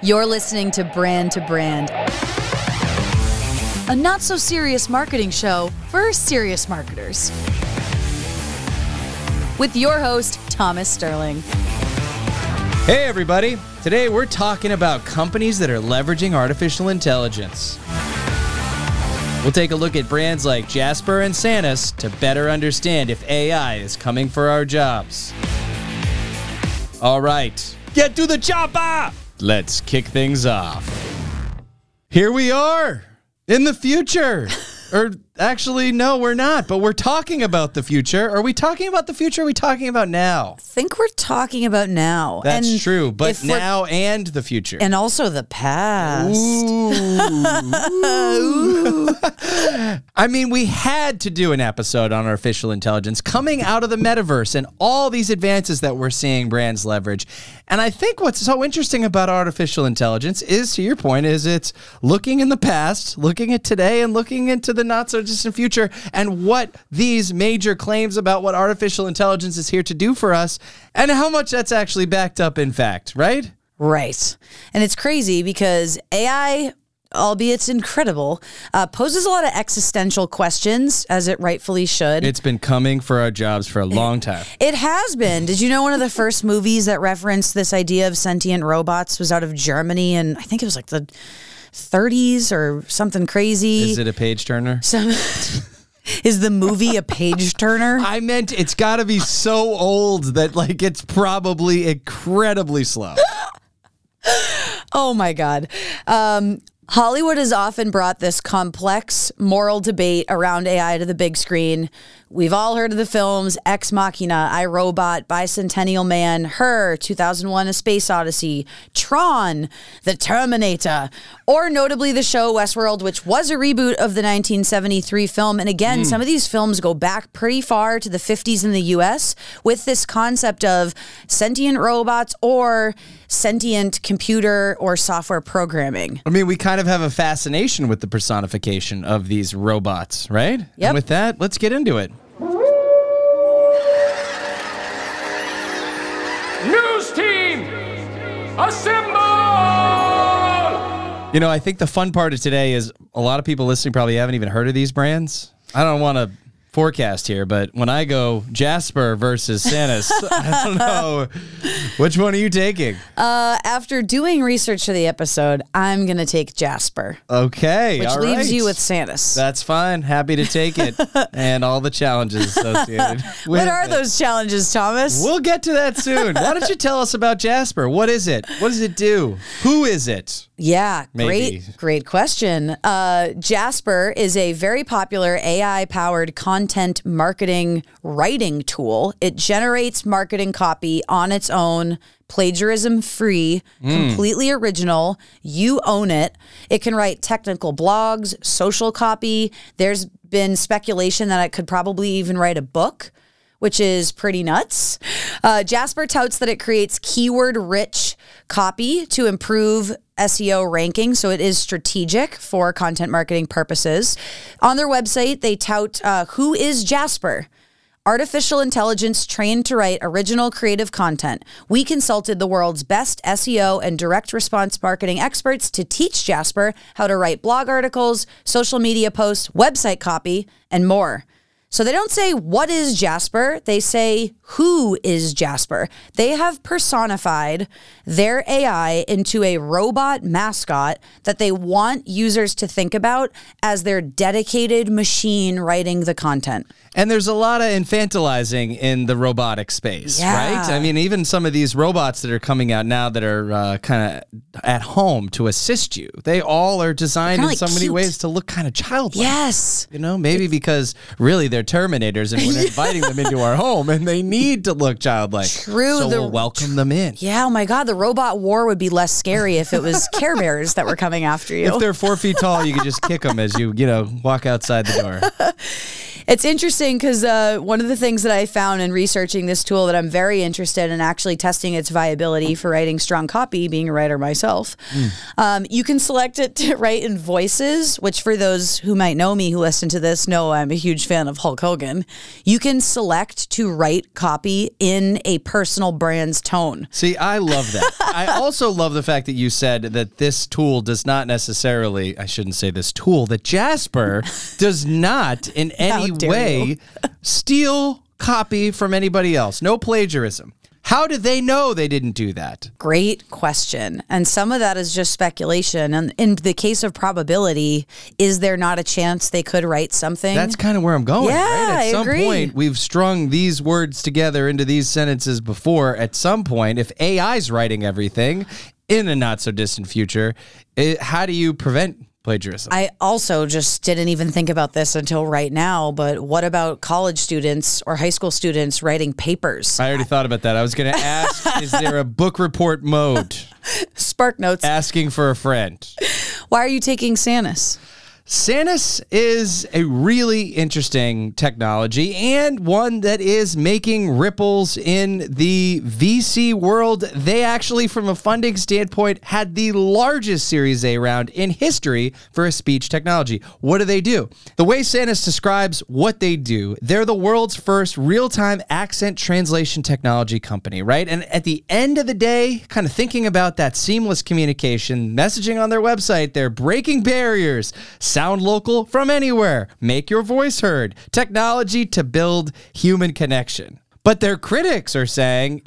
You're listening to Brand to Brand, a not so serious marketing show for serious marketers. With your host, Thomas Sterling. Hey, everybody. Today we're talking about companies that are leveraging artificial intelligence. We'll take a look at brands like Jasper and Sanas to better understand if AI is coming for our jobs. All right, get to the chopper! Let's kick things off. Here we are in the future. or actually, no, we're not, but we're talking about the future. Are we talking about the future? Or are we talking about now? I think we're talking about now. That's And true, but now and the future. And also the past. I mean, we had to do an episode on artificial intelligence coming out of the metaverse and all these advances that we're seeing brands leverage. And I think what's so interesting about artificial intelligence is, to your point, is it's looking in the past, looking at today, and looking into the not so distant future, and what these major claims about what artificial intelligence is here to do for us, and how much that's actually backed up in fact, right? Right. And it's crazy because AI, albeit it's incredible, uh, poses a lot of existential questions, as it rightfully should. It's been coming for our jobs for a long time. It has been. Did you know one of the first movies that referenced this idea of sentient robots was out of Germany? And I think it was like the 30s or something crazy. Is it a page turner? Some- is the movie a page turner? I meant it's got to be so old that like it's probably incredibly slow. Oh my God. Um, Hollywood has often brought this complex moral debate around AI to the big screen. We've all heard of the films Ex Machina, I Robot, Bicentennial Man, Her, 2001 A Space Odyssey, Tron, The Terminator, or notably the show Westworld, which was a reboot of the 1973 film. And again, hmm. some of these films go back pretty far to the 50s in the US with this concept of sentient robots or sentient computer or software programming. I mean, we kind of have a fascination with the personification of these robots, right? Yep. And with that, let's get into it. Assemble! You know, I think the fun part of today is a lot of people listening probably haven't even heard of these brands. I don't want to forecast here, but when I go Jasper versus Sanas, I don't know which one are you taking. Uh, after doing research for the episode, I'm going to take Jasper, Okay, which leaves right. you with Sanas. That's fine. Happy to take it, and all the challenges associated. with what are it. those challenges, Thomas? We'll get to that soon. Why don't you tell us about Jasper? What is it? What does it do? Who is it? Yeah, Maybe. great, great question. Uh, Jasper is a very popular AI powered content marketing writing tool. It generates marketing copy on its own, plagiarism free, hmm. completely original. You own it. It can write technical blogs, social copy. There's been speculation that it could probably even write a book which is pretty nuts. Uh, Jasper touts that it creates keyword rich copy to improve SEO ranking, so it is strategic for content marketing purposes. On their website, they tout uh, who is Jasper? Artificial intelligence trained to write original creative content. We consulted the world's best SEO and direct response marketing experts to teach Jasper how to write blog articles, social media posts, website copy, and more. So they don't say what is Jasper, they say who is Jasper. They have personified their AI into a robot mascot that they want users to think about as their dedicated machine writing the content. And there's a lot of infantilizing in the robotic space, Yeah. right? I mean, even some of these robots that are coming out now that are uh, kind of at home to assist you, they all are designed in so like many ways to look kind of childlike. Yes. You know, maybe because really they're Terminators and we're inviting them into our home and they need to look childlike. True, So the- we'll welcome them in. Yeah, oh my God, the robot war would be less scary if it was Care Bears that were coming after you. If they're four feet tall, you could just kick them as you, you know, walk outside the door. It's interesting because uh, one of the things that I found in researching this tool that I'm very interested in actually testing its viability for writing strong copy, being a writer myself, mm. um, you can select it to write in voices, which for those who might know me who listen to this know I'm a huge fan of Hulk Hogan. You can select to write copy in a personal brand's tone. See, I love that. I also love the fact that you said that this tool does not necessarily, I shouldn't say this tool, that Jasper does not in any way steal copy from anybody else. No plagiarism. How did they know they didn't do that? Great question. And some of that is just speculation. And in the case of probability, is there not a chance they could write something? That's kind of where I'm going. Yeah, right? At I some agree. point, we've strung these words together into these sentences before. At some point, if AI's writing everything in a not so distant future, it, how do you prevent plagiarism. I also just didn't even think about this until right now, but what about college students or high school students writing papers? I already thought about that. I was going to ask is there a book report mode? Spark notes. Asking for a friend. Why are you taking Sanas? Sanas is a really interesting technology and one that is making ripples in the VC world. They actually, from a funding standpoint, had the largest Series A round in history for a speech technology. What do they do? The way Sanas describes what they do, they're the world's first real time accent translation technology company, right? And at the end of the day, kind of thinking about that seamless communication, messaging on their website, they're breaking barriers Sound local from anywhere. Make your voice heard. Technology to build human connection. But their critics are saying,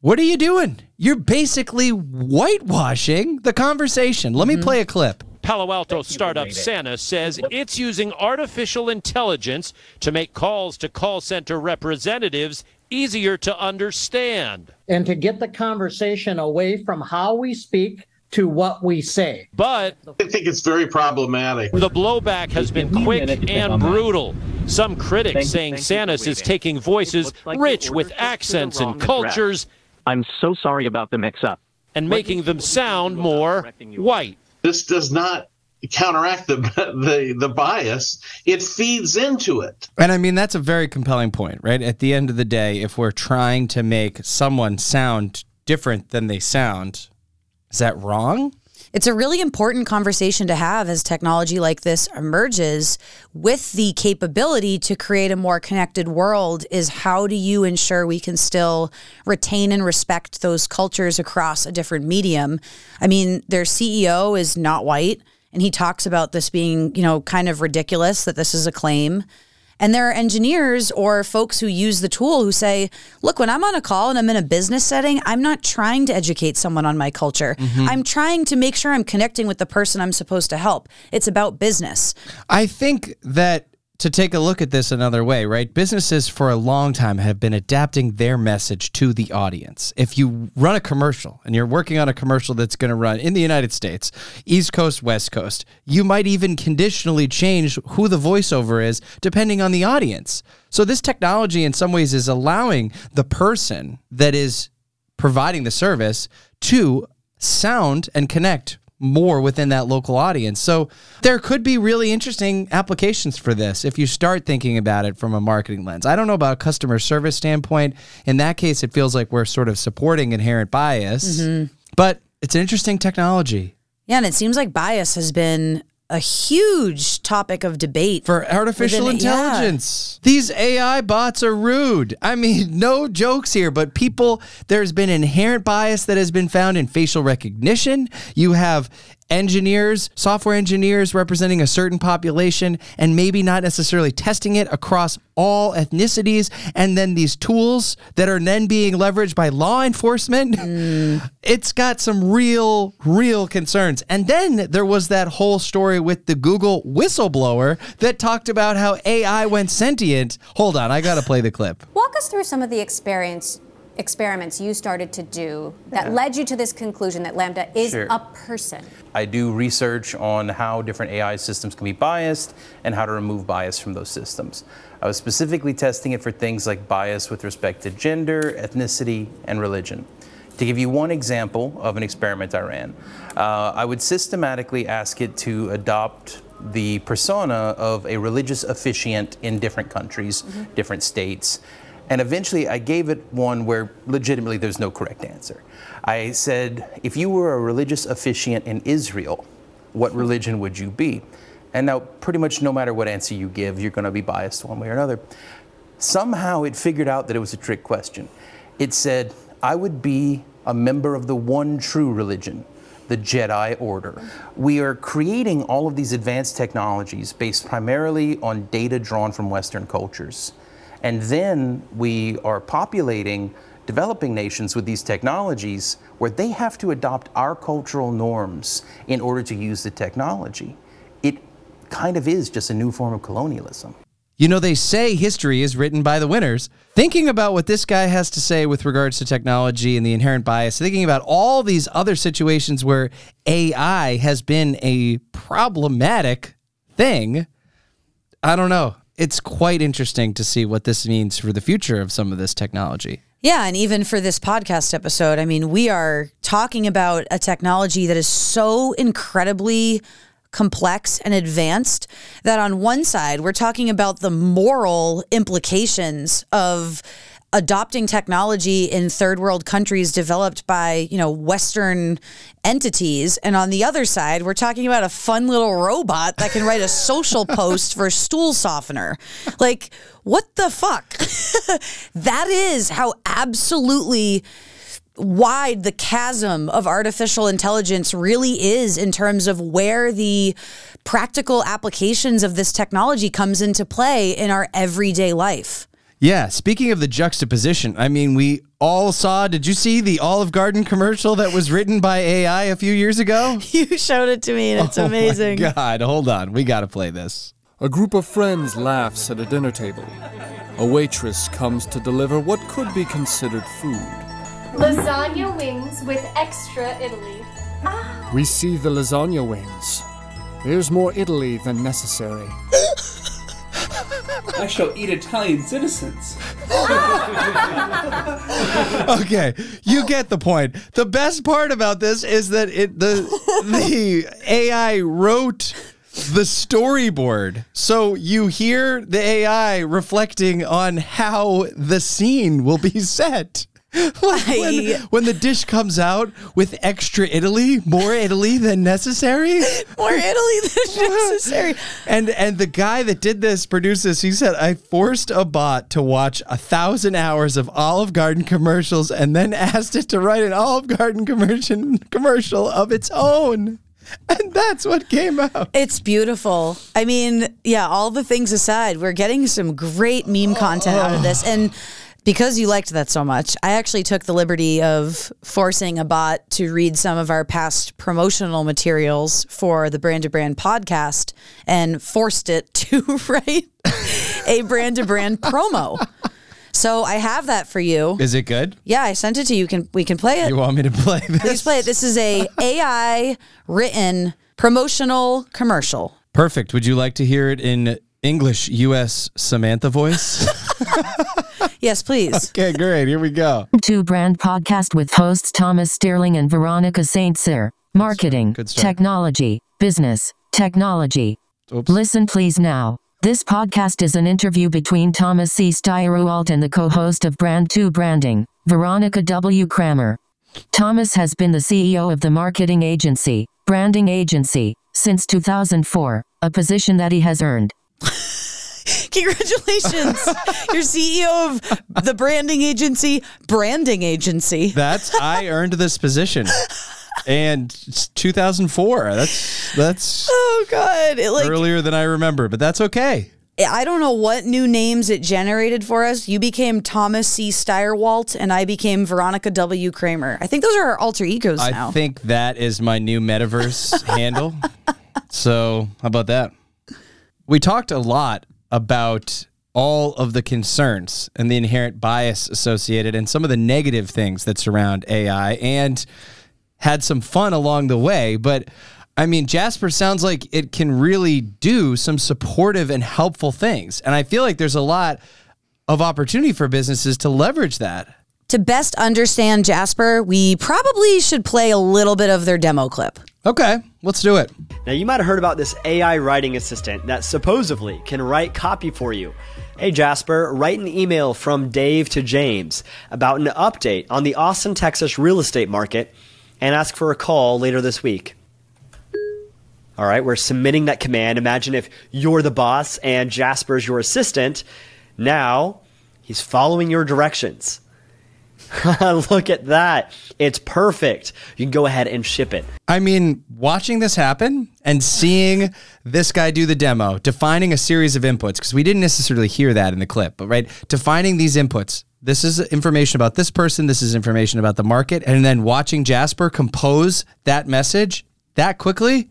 what are you doing? You're basically whitewashing the conversation. Let me mm-hmm. play a clip. Palo Alto startup Sanas says it's using artificial intelligence to make calls to call center representatives easier to understand. And to get the conversation away from how we speak to what we say. But I think it's very problematic. The blowback has been quick and brutal. Some critics saying Sanas is taking voices rich with accents and cultures. I'm so sorry about the mix up. And making them sound more white. This does not counteract the, the the bias it feeds into it and i mean that's a very compelling point right at the end of the day if we're trying to make someone sound different than they sound is that wrong? It's a really important conversation to have as technology like this emerges with the capability to create a more connected world is how do you ensure we can still retain and respect those cultures across a different medium? I mean, their CEO is not white and he talks about this being, you know, kind of ridiculous that this is a claim. And there are engineers or folks who use the tool who say, look, when I'm on a call and I'm in a business setting, I'm not trying to educate someone on my culture. Mm-hmm. I'm trying to make sure I'm connecting with the person I'm supposed to help. It's about business. I think that to take a look at this another way, right? Businesses for a long time have been adapting their message to the audience. If you run a commercial and you're working on a commercial that's going to run in the United States, East Coast, West Coast, you might even conditionally change who the voiceover is depending on the audience. So this technology in some ways is allowing the person that is providing the service to sound and connect more within that local audience. So there could be really interesting applications for this if you start thinking about it from a marketing lens. I don't know about a customer service standpoint. In that case, it feels like we're sort of supporting inherent bias, mm-hmm. but it's an interesting technology. Yeah, and it seems like bias has been a huge topic of debate for artificial within, intelligence. Yeah. These AI bots are rude. I mean, no jokes here, but people, there's been inherent bias that has been found in facial recognition. You have engineers, software engineers representing a certain population, and maybe not necessarily testing it across all ethnicities. And then these tools that are then being leveraged by law enforcement. Mm. It's got some real, real concerns. And then there was that whole story with the Google whistleblower that talked about how AI went sentient. Hold on, I got to play the clip. Walk us through some of the experience experiments you started to do that yeah. led you to this conclusion that LaMDA is sure. a person? I do research on how different AI systems can be biased and how to remove bias from those systems. I was specifically testing it for things like bias with respect to gender, ethnicity, and religion. To give you one example of an experiment I ran, uh, I would systematically ask it to adopt the persona of a religious officiant in different countries, mm-hmm. different states. And eventually I gave it one where legitimately there's no correct answer. I said, if you were a religious officiant in Israel, what hmm. religion would you be? And now, pretty much no matter what answer you give, you're going to be biased one way or another. Somehow it figured out that it was a trick question. It said, I would be a member of the one true religion, the Jedi Order. Hmm. We are creating all of these advanced technologies based primarily on data drawn from Western cultures. And then we are populating developing nations with these technologies where they have to adopt our cultural norms in order to use the technology. It kind of is just a new form of colonialism. You know, they say history is written by the winners. Thinking about what this guy has to say with regards to technology and the inherent bias, thinking about all these other situations where AI has been a problematic thing, I don't know. It's quite interesting to see what this means for the future of some of this technology. Yeah, and even for this podcast episode, I mean, we are talking about a technology that is so incredibly complex and advanced that on one side, we're talking about the moral implications of adopting technology in third world countries developed by, you know, Western entities. And on the other side, we're talking about a fun little robot that can write a social post for stool softener. Like, what the fuck? that is how absolutely wide the chasm of artificial intelligence really is in terms of where the practical applications of this technology comes into play in our everyday life. Yeah, speaking of the juxtaposition, I mean, we all saw, did you see the Olive Garden commercial that was written by AI a few years ago? you showed it to me and it's oh amazing. God, hold on. We got to play this. A group of friends laughs at a dinner table. A waitress comes to deliver what could be considered food. Lasagna wings with extra Italy. We see the lasagna wings. There's more Italy than necessary. I shall eat Italian citizens. okay, you get the point. The best part about this is that it the the AI wrote the storyboard. So you hear the AI reflecting on how the scene will be set. when, when, the dish comes out with extra Italy, more Italy than necessary, more Italy than necessary. And and the guy that did this, produced this, he said, I forced a bot to watch a thousand hours of Olive Garden commercials and then asked it to write an Olive Garden commercial commercial of its own. And that's what came out. It's beautiful. I mean, yeah, all the things aside, we're getting some great meme content out of this. And because you liked that so much, I actually took the liberty of forcing a bot to read some of our past promotional materials for the Brand to Brand podcast and forced it to write a brand to brand promo. So I have that for you. Is it good? Yeah, I sent it to you. Can we can play it? You want me to play this? Please play it. This is a AI written promotional commercial. Perfect. Would you like to hear it in English US Samantha voice? yes, please. Okay, great. Here we go. Two Brand Podcast with hosts Thomas Sterling and Veronica St. Cyr. Marketing, technology, business, technology. Oops. Listen please now. This podcast is an interview between Thomas C. Steigerwalt and the co-host of Brand 2 Branding, Veronica W. Kramer. Thomas has been the CEO of the marketing agency, branding agency, since 2004, a position that he has earned. Congratulations. You're CEO of the branding agency, branding agency. That's I earned this position. And 2004. That's that's Oh god. It, like, earlier than I remember, but that's okay. I don't know what new names it generated for us. You became Thomas C. Steyerwalt, and I became Veronica W. Kramer. I think those are our alter egos I now. I think that is my new metaverse handle. So, how about that? We talked a lot about all of the concerns and the inherent bias associated and some of the negative things that surround AI and had some fun along the way. But I mean, Jasper sounds like it can really do some supportive and helpful things. And I feel like there's a lot of opportunity for businesses to leverage that. To best understand Jasper, we probably should play a little bit of their demo clip. Okay, let's do it. Now, you might have heard about this AI writing assistant that supposedly can write copy for you. Hey, Jasper, write an email from Dave to James about an update on the Austin, Texas real estate market and ask for a call later this week. All right, we're submitting that command. Imagine if you're the boss and Jasper's your assistant. Now, he's following your directions. Look at that. It's perfect. You can go ahead and ship it. I mean, watching this happen and seeing this guy do the demo, defining a series of inputs, because we didn't necessarily hear that in the clip, but right, defining these inputs. This is information about this person, this is information about the market, and then watching Jasper compose that message that quickly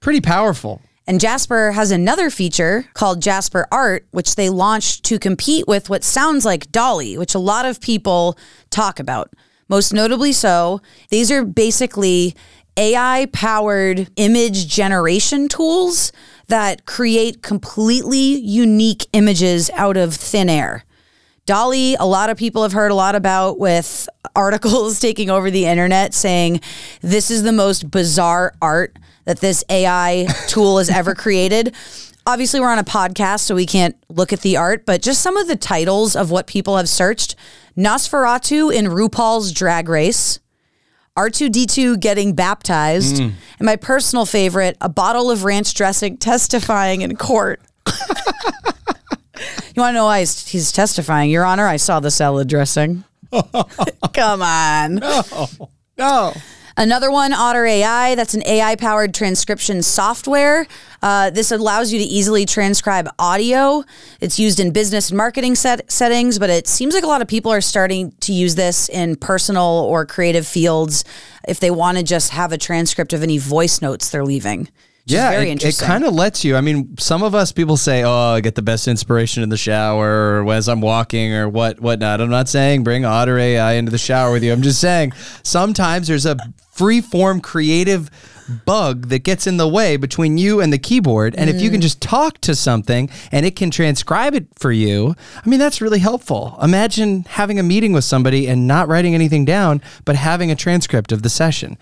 pretty powerful. And Jasper has another feature called Jasper Art, which they launched to compete with what sounds like DALL-E, which a lot of people talk about. Most notably so, these are basically AI powered image generation tools that create completely unique images out of thin air. DALL-E, a lot of people have heard a lot about with articles taking over the internet saying this is the most bizarre art that this AI tool has ever created. Obviously, we're on a podcast, so we can't look at the art, but just some of the titles of what people have searched Nosferatu in RuPaul's Drag Race. R2D2 getting baptized, mm. and my personal favorite, a bottle of ranch dressing testifying in court. you want to know why he's, he's, testifying? Your Honor, I saw the salad dressing. Come on. No. No. Another one, Otter AI, that's an AI powered transcription software. Uh, this allows you to easily transcribe audio. It's used in business and marketing set- settings, but it seems like a lot of people are starting to use this in personal or creative fields if they want to just have a transcript of any voice notes they're leaving yeah, it, it kind of lets you. I mean, some of us people say, "Oh, I get the best inspiration in the shower or as I'm walking or what whatnot." I'm not saying bring Otter AI into the shower with you. I'm just saying sometimes there's a free form creative bug that gets in the way between you and the keyboard. And mm. if you can mm. just talk to something and it can transcribe it for you, I mean, that's really helpful. Imagine having a meeting with somebody and not writing anything down, but having a transcript of the session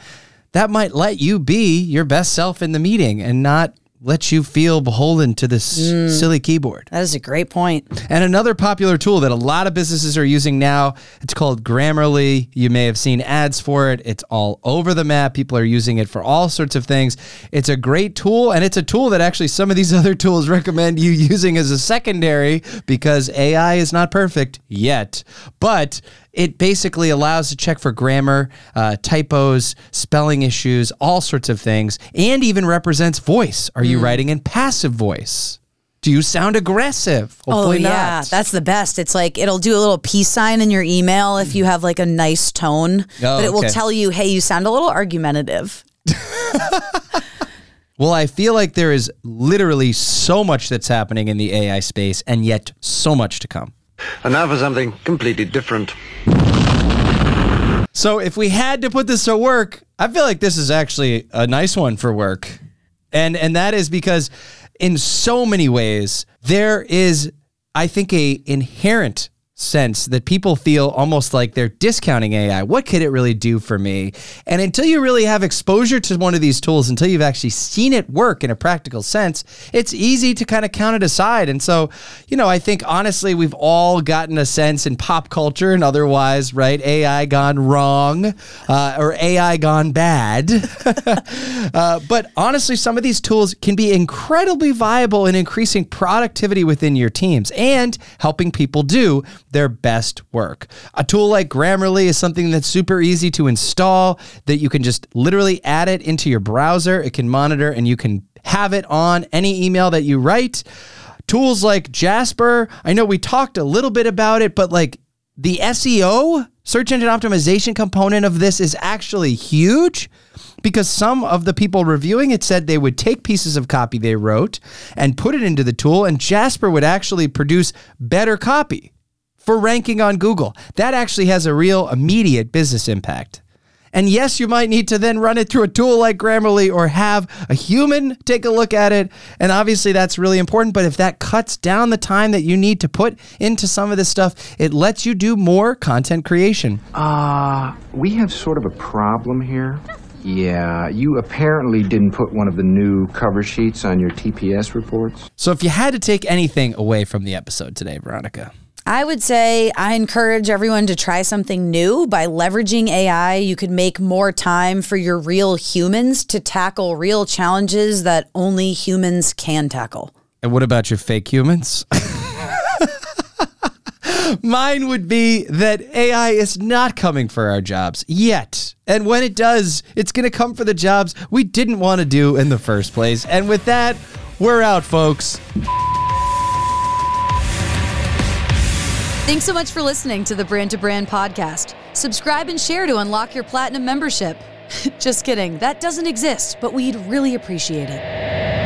that might let you be your best self in the meeting and not let you feel beholden to this mm, silly keyboard. That is a great point. And another popular tool that a lot of businesses are using now, it's called Grammarly. You may have seen ads for it. It's all over the map. People are using it for all sorts of things. It's a great tool and it's a tool that actually some of these other tools recommend you using as a secondary because AI is not perfect yet. But it basically allows to check for grammar, uh, typos, spelling issues, all sorts of things, and even represents voice. Are you mm. writing in passive voice? Do you sound aggressive? Oh, Hopefully oh yeah, not. that's the best. It's like it'll do a little peace sign in your email if you have like a nice tone, oh, but it okay. will tell you, "Hey, you sound a little argumentative." Well, I feel like there is literally so much that's happening in the AI space and yet so much to come. And now for something completely different. So, if we had to put this to work, I feel like this is actually a nice one for work. And and that is because in so many ways there is I think a inherent sense that people feel almost like they're discounting AI. What could it really do for me? And until you really have exposure to one of these tools, until you've actually seen it work in a practical sense, it's easy to kind of count it aside. And so, you know, I think honestly, we've all gotten a sense in pop culture and otherwise, right? AI gone wrong uh, or AI gone bad. uh, but honestly, some of these tools can be incredibly viable in increasing productivity within your teams and helping people do their best work. A tool like Grammarly is something that's super easy to install, that you can just literally add it into your browser. It can monitor and you can have it on any email that you write. Tools like Jasper, I know we talked a little bit about it, but like the SEO, search engine optimization component of this is actually huge because some of the people reviewing it said they would take pieces of copy they wrote and put it into the tool, and Jasper would actually produce better copy for ranking on Google. That actually has a real immediate business impact. And yes, you might need to then run it through a tool like Grammarly or have a human take a look at it. And obviously, that's really important. But if that cuts down the time that you need to put into some of this stuff, it lets you do more content creation. Uh, we have sort of a problem here. Yeah, you apparently didn't put one of the new cover sheets on your TPS reports. So, if you had to take anything away from the episode today, Veronica, I would say I encourage everyone to try something new. By leveraging AI, you could make more time for your real humans to tackle real challenges that only humans can tackle. And what about your fake humans? Mine would be that AI is not coming for our jobs yet. And when it does, it's going to come for the jobs we didn't want to do in the first place. And with that, we're out, folks. Thanks so much for listening to the Brand to Brand podcast. Subscribe and share to unlock your platinum membership. Just kidding, that doesn't exist, but we'd really appreciate it.